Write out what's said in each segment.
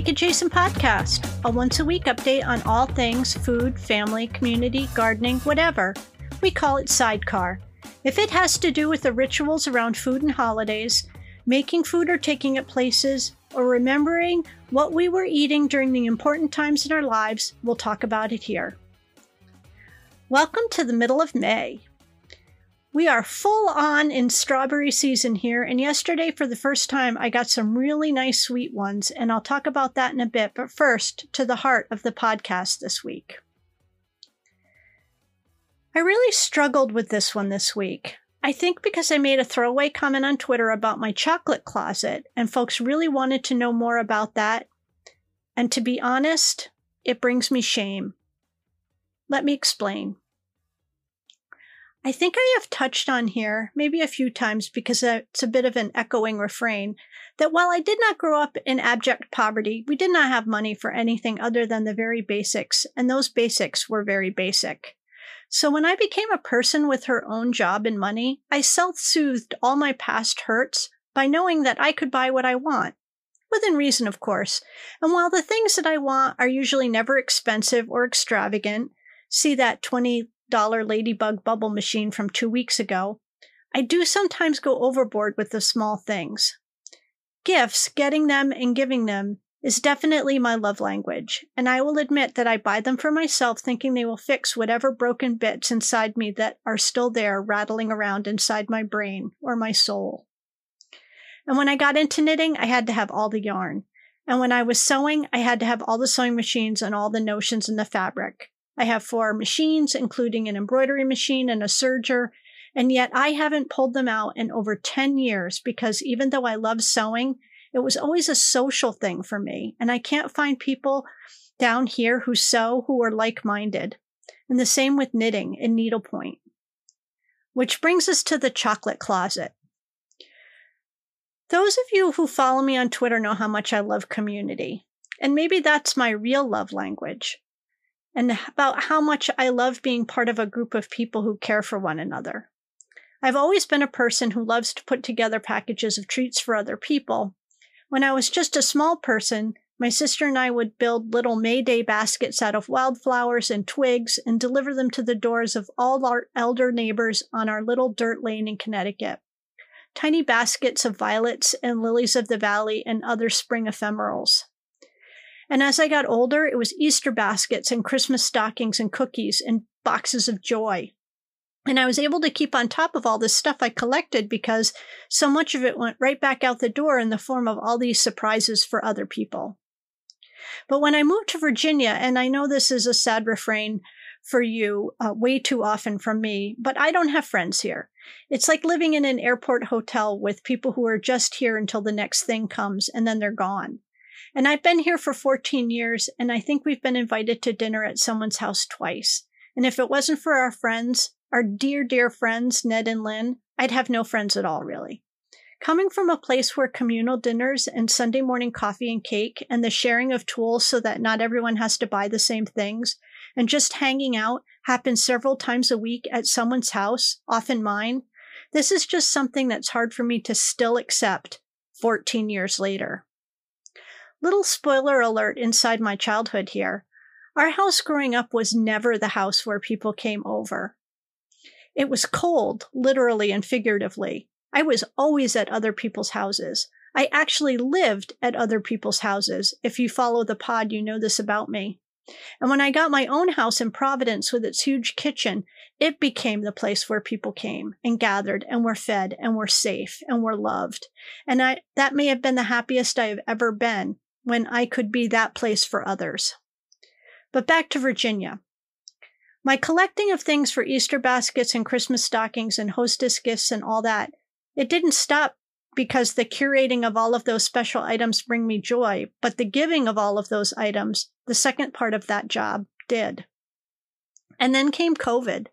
Cake Adjacent Podcast, a once a week update on all things food, family, community, gardening, whatever. We call it Sidecar. If it has to do with the rituals around food and holidays, making food or taking it places, or remembering what we were eating during the important times in our lives, we'll talk about it here. Welcome to the middle of May. We are full on in strawberry season here, and yesterday, for the first time, I got some really nice sweet ones, and I'll talk about that in a bit. But first, to the heart of the podcast this week. I really struggled with this one this week. I think because I made a throwaway comment on Twitter about my chocolate closet, and folks really wanted to know more about that. And to be honest, it brings me shame. Let me explain. I think I have touched on here, maybe a few times because uh, it's a bit of an echoing refrain, that while I did not grow up in abject poverty, we did not have money for anything other than the very basics, and those basics were very basic. So when I became a person with her own job and money, I self soothed all my past hurts by knowing that I could buy what I want. Within reason, of course. And while the things that I want are usually never expensive or extravagant, see that 20 dollar ladybug bubble machine from two weeks ago, I do sometimes go overboard with the small things. Gifts, getting them and giving them, is definitely my love language, and I will admit that I buy them for myself thinking they will fix whatever broken bits inside me that are still there rattling around inside my brain or my soul. And when I got into knitting, I had to have all the yarn. And when I was sewing, I had to have all the sewing machines and all the notions in the fabric. I have four machines, including an embroidery machine and a serger, and yet I haven't pulled them out in over 10 years because even though I love sewing, it was always a social thing for me. And I can't find people down here who sew who are like minded. And the same with knitting and needlepoint. Which brings us to the chocolate closet. Those of you who follow me on Twitter know how much I love community. And maybe that's my real love language and about how much I love being part of a group of people who care for one another. I've always been a person who loves to put together packages of treats for other people. When I was just a small person, my sister and I would build little May Day baskets out of wildflowers and twigs and deliver them to the doors of all our elder neighbors on our little dirt lane in Connecticut. Tiny baskets of violets and lilies of the valley and other spring ephemerals. And as I got older, it was Easter baskets and Christmas stockings and cookies and boxes of joy. And I was able to keep on top of all this stuff I collected because so much of it went right back out the door in the form of all these surprises for other people. But when I moved to Virginia, and I know this is a sad refrain for you uh, way too often from me, but I don't have friends here. It's like living in an airport hotel with people who are just here until the next thing comes and then they're gone. And I've been here for 14 years, and I think we've been invited to dinner at someone's house twice. And if it wasn't for our friends, our dear, dear friends, Ned and Lynn, I'd have no friends at all, really. Coming from a place where communal dinners and Sunday morning coffee and cake and the sharing of tools so that not everyone has to buy the same things and just hanging out happens several times a week at someone's house, often mine, this is just something that's hard for me to still accept 14 years later. Little spoiler alert inside my childhood here. Our house growing up was never the house where people came over. It was cold, literally and figuratively. I was always at other people's houses. I actually lived at other people's houses. If you follow the pod, you know this about me. And when I got my own house in Providence with its huge kitchen, it became the place where people came and gathered and were fed and were safe and were loved. And I, that may have been the happiest I have ever been when I could be that place for others. But back to Virginia. My collecting of things for Easter baskets and Christmas stockings and hostess gifts and all that, it didn't stop because the curating of all of those special items bring me joy, but the giving of all of those items, the second part of that job, did. And then came COVID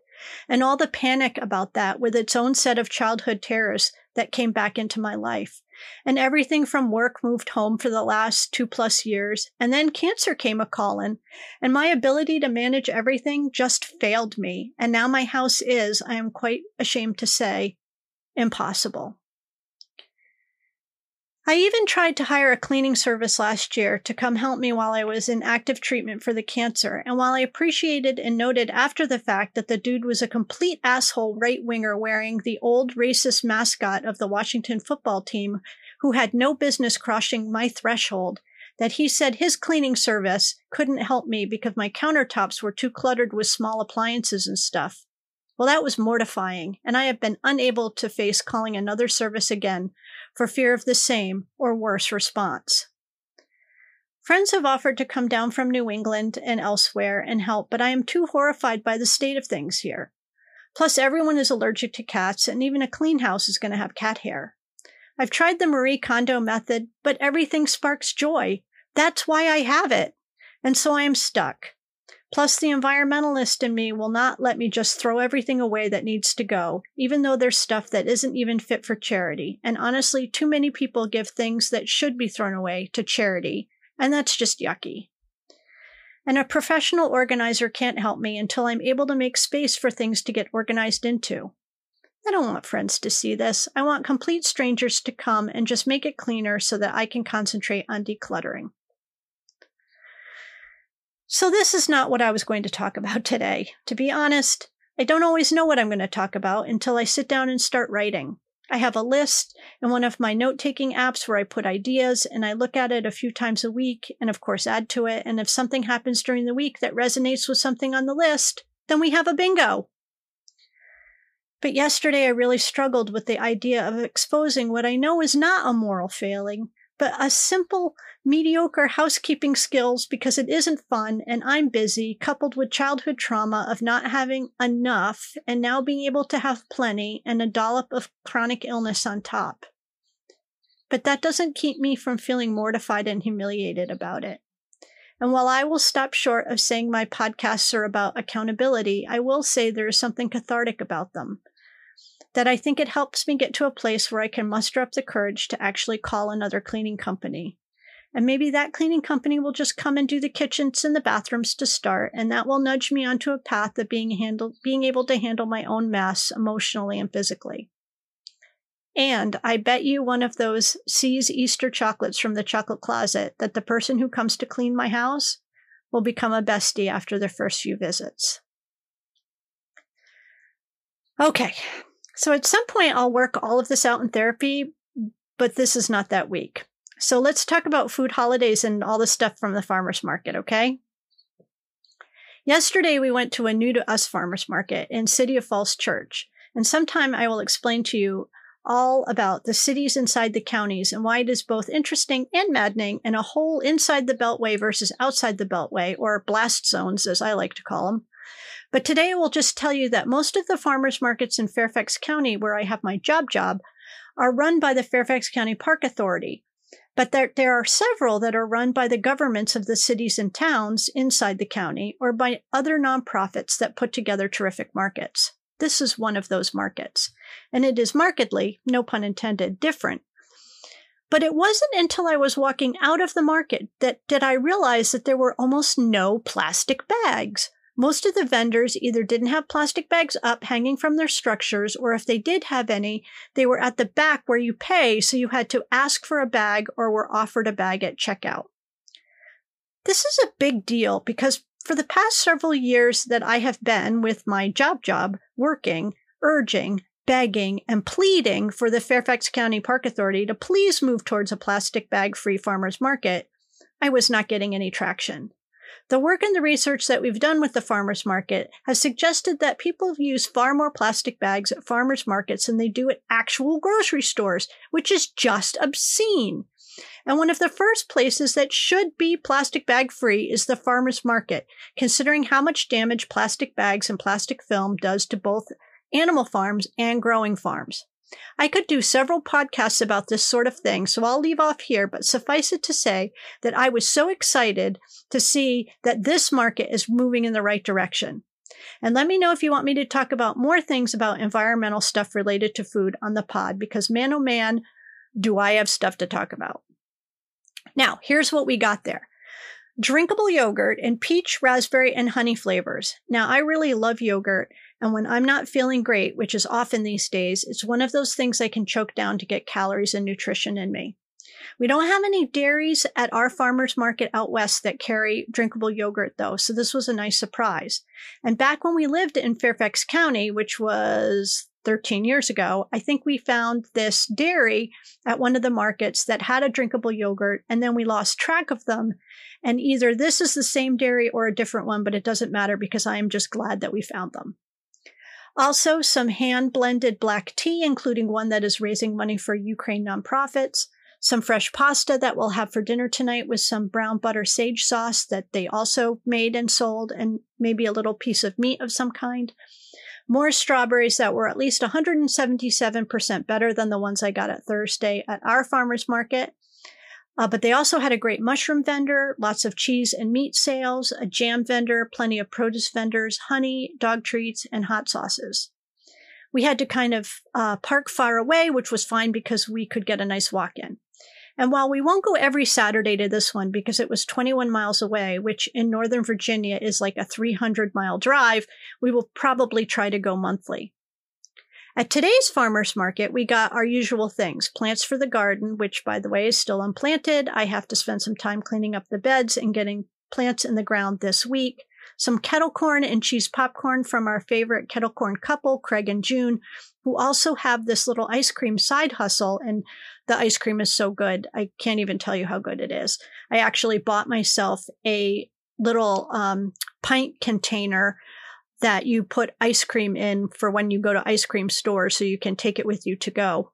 and all the panic about that with its own set of childhood terrors that came back into my life. And everything from work moved home for the last two plus years. And then cancer came a calling, and my ability to manage everything just failed me. And now my house is, I am quite ashamed to say, impossible. I even tried to hire a cleaning service last year to come help me while I was in active treatment for the cancer. And while I appreciated and noted after the fact that the dude was a complete asshole right winger wearing the old racist mascot of the Washington football team who had no business crossing my threshold, that he said his cleaning service couldn't help me because my countertops were too cluttered with small appliances and stuff. Well, that was mortifying, and I have been unable to face calling another service again for fear of the same or worse response. Friends have offered to come down from New England and elsewhere and help, but I am too horrified by the state of things here. Plus, everyone is allergic to cats, and even a clean house is going to have cat hair. I've tried the Marie Kondo method, but everything sparks joy. That's why I have it. And so I am stuck. Plus, the environmentalist in me will not let me just throw everything away that needs to go, even though there's stuff that isn't even fit for charity. And honestly, too many people give things that should be thrown away to charity, and that's just yucky. And a professional organizer can't help me until I'm able to make space for things to get organized into. I don't want friends to see this. I want complete strangers to come and just make it cleaner so that I can concentrate on decluttering. So, this is not what I was going to talk about today. To be honest, I don't always know what I'm going to talk about until I sit down and start writing. I have a list in one of my note taking apps where I put ideas and I look at it a few times a week and, of course, add to it. And if something happens during the week that resonates with something on the list, then we have a bingo. But yesterday I really struggled with the idea of exposing what I know is not a moral failing, but a simple, mediocre housekeeping skills because it isn't fun and I'm busy, coupled with childhood trauma of not having enough and now being able to have plenty and a dollop of chronic illness on top. But that doesn't keep me from feeling mortified and humiliated about it. And while I will stop short of saying my podcasts are about accountability, I will say there is something cathartic about them that I think it helps me get to a place where I can muster up the courage to actually call another cleaning company. And maybe that cleaning company will just come and do the kitchens and the bathrooms to start, and that will nudge me onto a path of being handled, being able to handle my own mess emotionally and physically. And I bet you one of those See's Easter chocolates from the chocolate closet that the person who comes to clean my house will become a bestie after their first few visits. Okay, so at some point, I'll work all of this out in therapy, but this is not that week. So let's talk about food holidays and all the stuff from the farmer's market, okay? Yesterday, we went to a new to us farmer's market in City of Falls Church. And sometime I will explain to you all about the cities inside the counties and why it is both interesting and maddening and a whole inside the beltway versus outside the beltway, or blast zones, as I like to call them. But today I will just tell you that most of the farmers markets in Fairfax County, where I have my job job, are run by the Fairfax County Park Authority. But there, there are several that are run by the governments of the cities and towns inside the county or by other nonprofits that put together terrific markets. This is one of those markets. And it is markedly, no pun intended, different. But it wasn't until I was walking out of the market that did I realize that there were almost no plastic bags. Most of the vendors either didn't have plastic bags up hanging from their structures, or if they did have any, they were at the back where you pay, so you had to ask for a bag or were offered a bag at checkout. This is a big deal because for the past several years that I have been with my job job working, urging, begging, and pleading for the Fairfax County Park Authority to please move towards a plastic bag free farmers market, I was not getting any traction. The work and the research that we've done with the farmers market has suggested that people use far more plastic bags at farmers markets than they do at actual grocery stores, which is just obscene. And one of the first places that should be plastic bag free is the farmers market, considering how much damage plastic bags and plastic film does to both animal farms and growing farms. I could do several podcasts about this sort of thing, so I'll leave off here, but suffice it to say that I was so excited to see that this market is moving in the right direction. And let me know if you want me to talk about more things about environmental stuff related to food on the pod, because man oh man, do I have stuff to talk about. Now, here's what we got there drinkable yogurt in peach, raspberry, and honey flavors. Now, I really love yogurt, and when I'm not feeling great, which is often these days, it's one of those things I can choke down to get calories and nutrition in me. We don't have any dairies at our farmers market out west that carry drinkable yogurt, though, so this was a nice surprise. And back when we lived in Fairfax County, which was 13 years ago, I think we found this dairy at one of the markets that had a drinkable yogurt, and then we lost track of them. And either this is the same dairy or a different one, but it doesn't matter because I am just glad that we found them. Also, some hand blended black tea, including one that is raising money for Ukraine nonprofits. Some fresh pasta that we'll have for dinner tonight with some brown butter sage sauce that they also made and sold, and maybe a little piece of meat of some kind more strawberries that were at least 177% better than the ones I got at Thursday at our farmer's market. Uh, but they also had a great mushroom vendor, lots of cheese and meat sales, a jam vendor, plenty of produce vendors, honey, dog treats, and hot sauces. We had to kind of uh, park far away, which was fine because we could get a nice walk in. And while we won't go every Saturday to this one because it was 21 miles away, which in Northern Virginia is like a 300 mile drive, we will probably try to go monthly. At today's farmer's market, we got our usual things plants for the garden, which, by the way, is still unplanted. I have to spend some time cleaning up the beds and getting plants in the ground this week. Some kettle corn and cheese popcorn from our favorite kettle corn couple, Craig and June, who also have this little ice cream side hustle. And the ice cream is so good. I can't even tell you how good it is. I actually bought myself a little um, pint container that you put ice cream in for when you go to ice cream stores so you can take it with you to go.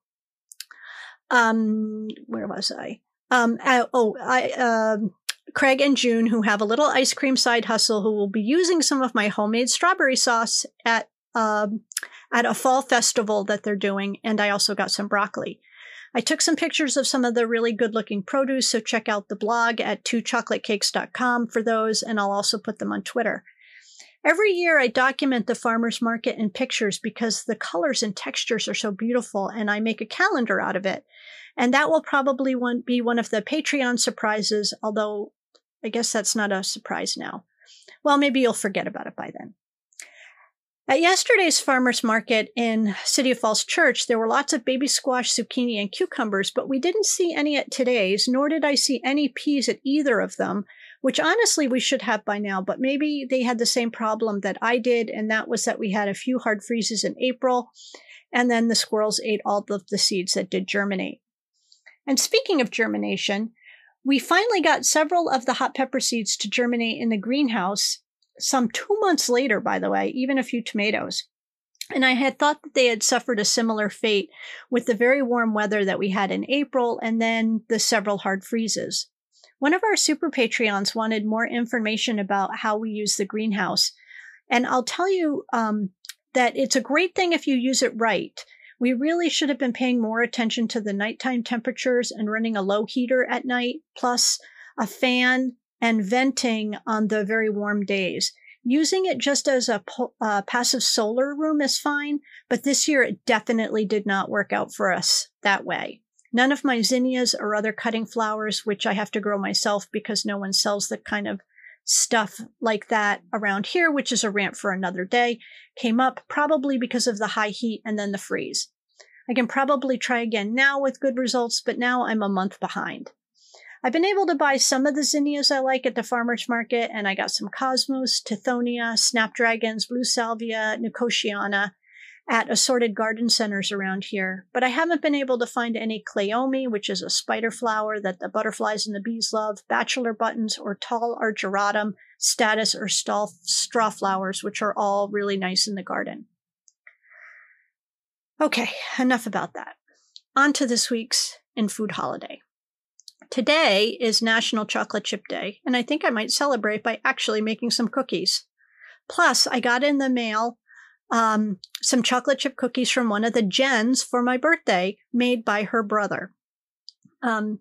Um, where was I? Um, uh, oh, I, um, Craig and June, who have a little ice cream side hustle, who will be using some of my homemade strawberry sauce at, um, at a fall festival that they're doing. And I also got some broccoli. I took some pictures of some of the really good looking produce, so check out the blog at twochocolatecakes.com for those, and I'll also put them on Twitter. Every year I document the farmer's market in pictures because the colors and textures are so beautiful, and I make a calendar out of it. And that will probably one, be one of the Patreon surprises, although I guess that's not a surprise now. Well, maybe you'll forget about it by then. At yesterday's farmer's market in City of Falls Church, there were lots of baby squash, zucchini, and cucumbers, but we didn't see any at today's, nor did I see any peas at either of them, which honestly we should have by now, but maybe they had the same problem that I did, and that was that we had a few hard freezes in April, and then the squirrels ate all of the seeds that did germinate. And speaking of germination, we finally got several of the hot pepper seeds to germinate in the greenhouse some two months later, by the way, even a few tomatoes. And I had thought that they had suffered a similar fate with the very warm weather that we had in April and then the several hard freezes. One of our super Patreons wanted more information about how we use the greenhouse. And I'll tell you um, that it's a great thing if you use it right. We really should have been paying more attention to the nighttime temperatures and running a low heater at night, plus a fan and venting on the very warm days. Using it just as a uh, passive solar room is fine, but this year it definitely did not work out for us that way. None of my zinnias or other cutting flowers, which I have to grow myself because no one sells the kind of stuff like that around here, which is a rant for another day, came up probably because of the high heat and then the freeze. I can probably try again now with good results, but now I'm a month behind. I've been able to buy some of the zinnias I like at the farmer's market, and I got some cosmos, tithonia, snapdragons, blue salvia, nicotiana at assorted garden centers around here. But I haven't been able to find any cleome, which is a spider flower that the butterflies and the bees love, bachelor buttons, or tall ageratum, statice, or straw flowers, which are all really nice in the garden. Okay, enough about that. On to this week's in food holiday. Today is National Chocolate Chip Day, and I think I might celebrate by actually making some cookies. Plus, I got in the mail um, some chocolate chip cookies from one of the Jens for my birthday, made by her brother. Um,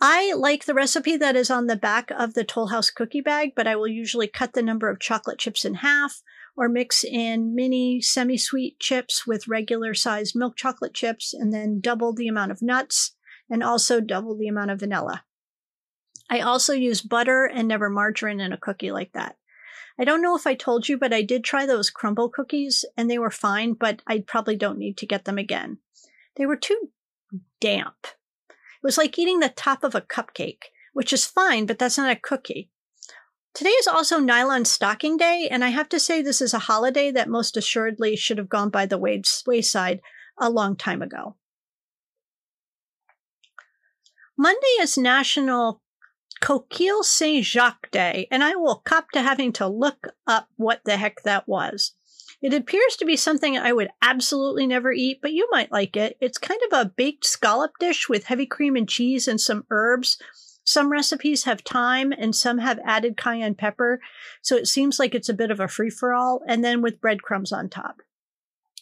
I like the recipe that is on the back of the Toll House cookie bag, but I will usually cut the number of chocolate chips in half or mix in mini semi sweet chips with regular sized milk chocolate chips and then double the amount of nuts and also double the amount of vanilla. I also use butter and never margarine in a cookie like that. I don't know if I told you, but I did try those crumble cookies and they were fine, but I probably don't need to get them again. They were too damp. It was like eating the top of a cupcake, which is fine, but that's not a cookie. Today is also Nylon Stocking Day, and I have to say this is a holiday that most assuredly should have gone by the wayside a long time ago. Monday is National Coquille Saint Jacques Day, and I will cop to having to look up what the heck that was. It appears to be something I would absolutely never eat, but you might like it. It's kind of a baked scallop dish with heavy cream and cheese and some herbs. Some recipes have thyme and some have added cayenne pepper, so it seems like it's a bit of a free for all, and then with breadcrumbs on top.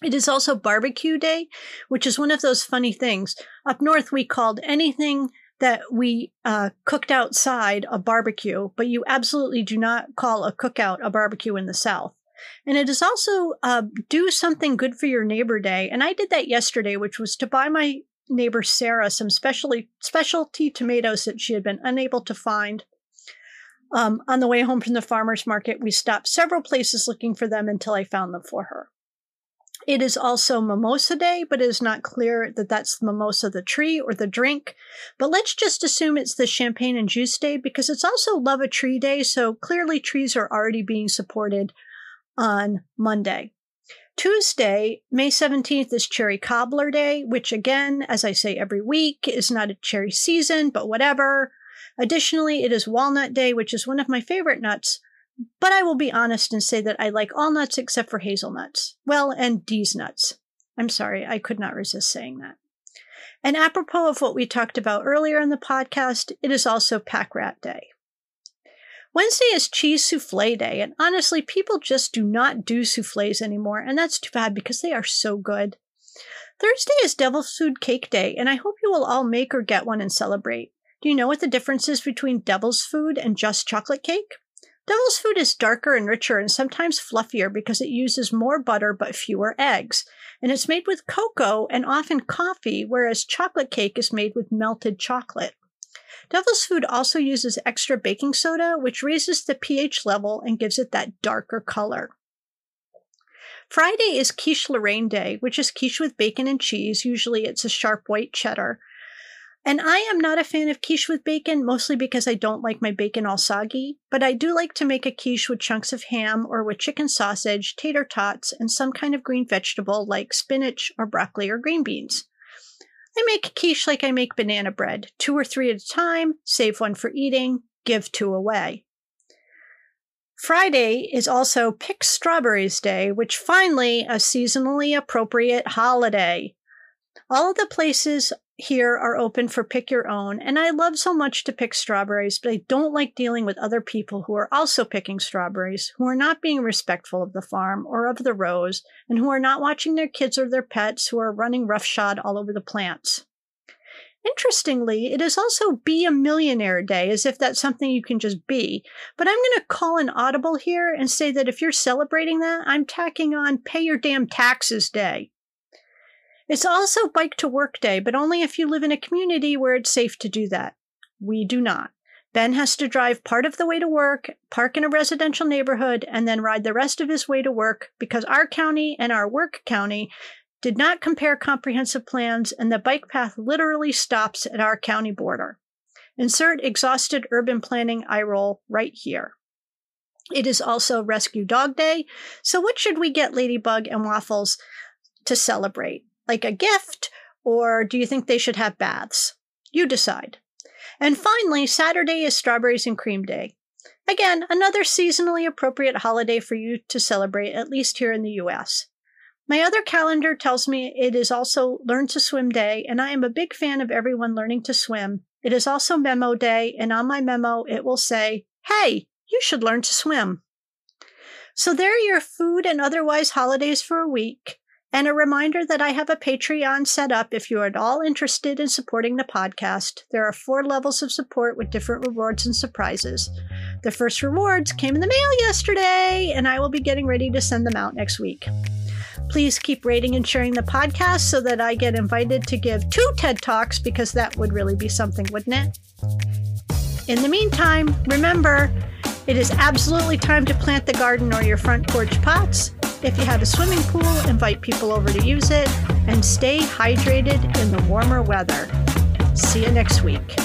It is also barbecue day, which is one of those funny things. Up north, we called anything that we uh, cooked outside a barbecue, but you absolutely do not call a cookout a barbecue in the South. And it is also uh, do something good for your neighbor day. And I did that yesterday, which was to buy my neighbor Sarah some specially specialty tomatoes that she had been unable to find. Um, on the way home from the farmer's market, we stopped several places looking for them until I found them for her. It is also Mimosa Day, but it is not clear that that's the mimosa the tree or the drink. But let's just assume it's the champagne and juice day because it's also Love a Tree Day, so clearly trees are already being supported on Monday. Tuesday, May 17th, is Cherry Cobbler Day, which, again, as I say every week, is not a cherry season, but whatever. Additionally, it is Walnut Day, which is one of my favorite nuts, but I will be honest and say that I like all nuts except for hazelnuts. Well, and D's nuts. I'm sorry, I could not resist saying that. And apropos of what we talked about earlier in the podcast, it is also Pack Rat Day. Wednesday is Cheese Souffle Day, and honestly, people just do not do souffles anymore, and that's too bad because they are so good. Thursday is Devil's Food Cake Day, and I hope you will all make or get one and celebrate. Do you know what the difference is between devil's food and just chocolate cake? Devil's food is darker and richer and sometimes fluffier because it uses more butter but fewer eggs. And it's made with cocoa and often coffee, whereas chocolate cake is made with melted chocolate. Devil's food also uses extra baking soda, which raises the pH level and gives it that darker color. Friday is quiche Lorraine Day, which is quiche with bacon and cheese. Usually it's a sharp white cheddar. And I am not a fan of quiche with bacon, mostly because I don't like my bacon all soggy, but I do like to make a quiche with chunks of ham or with chicken sausage, tater tots, and some kind of green vegetable like spinach or broccoli or green beans. I make quiche like I make banana bread, two or three at a time, save one for eating, give two away. Friday is also Pick Strawberries Day, which finally a seasonally appropriate holiday. All of the places here are open for pick your own, and I love so much to pick strawberries, but I don't like dealing with other people who are also picking strawberries, who are not being respectful of the farm or of the rows, and who are not watching their kids or their pets who are running roughshod all over the plants. Interestingly, it is also Be a Millionaire Day, as if that's something you can just be. But I'm going to call an audible here and say that if you're celebrating that, I'm tacking on Pay Your Damn Taxes Day. It's also bike to work day, but only if you live in a community where it's safe to do that. We do not. Ben has to drive part of the way to work, park in a residential neighborhood, and then ride the rest of his way to work because our county and our work county did not compare comprehensive plans, and the bike path literally stops at our county border. Insert exhausted urban planning eye roll right here. It is also Rescue Dog Day, so what should we get Ladybug and Waffles to celebrate? Like a gift, or do you think they should have baths? You decide. And finally, Saturday is Strawberries and Cream Day. Again, another seasonally appropriate holiday for you to celebrate, at least here in the US. My other calendar tells me it is also Learn to Swim Day, and I am a big fan of everyone learning to swim. It is also Memo Day, and on my memo it will say, Hey, you should learn to swim. So there are your food and otherwise holidays for a week. And a reminder that I have a Patreon set up if you're at all interested in supporting the podcast. There are four levels of support with different rewards and surprises. The first rewards came in the mail yesterday, and I will be getting ready to send them out next week. Please keep rating and sharing the podcast so that I get invited to give two TED Talks because that would really be something, wouldn't it? In the meantime, remember, it is absolutely time to plant the garden or your front porch pots. If you have a swimming pool, invite people over to use it and stay hydrated in the warmer weather. See you next week.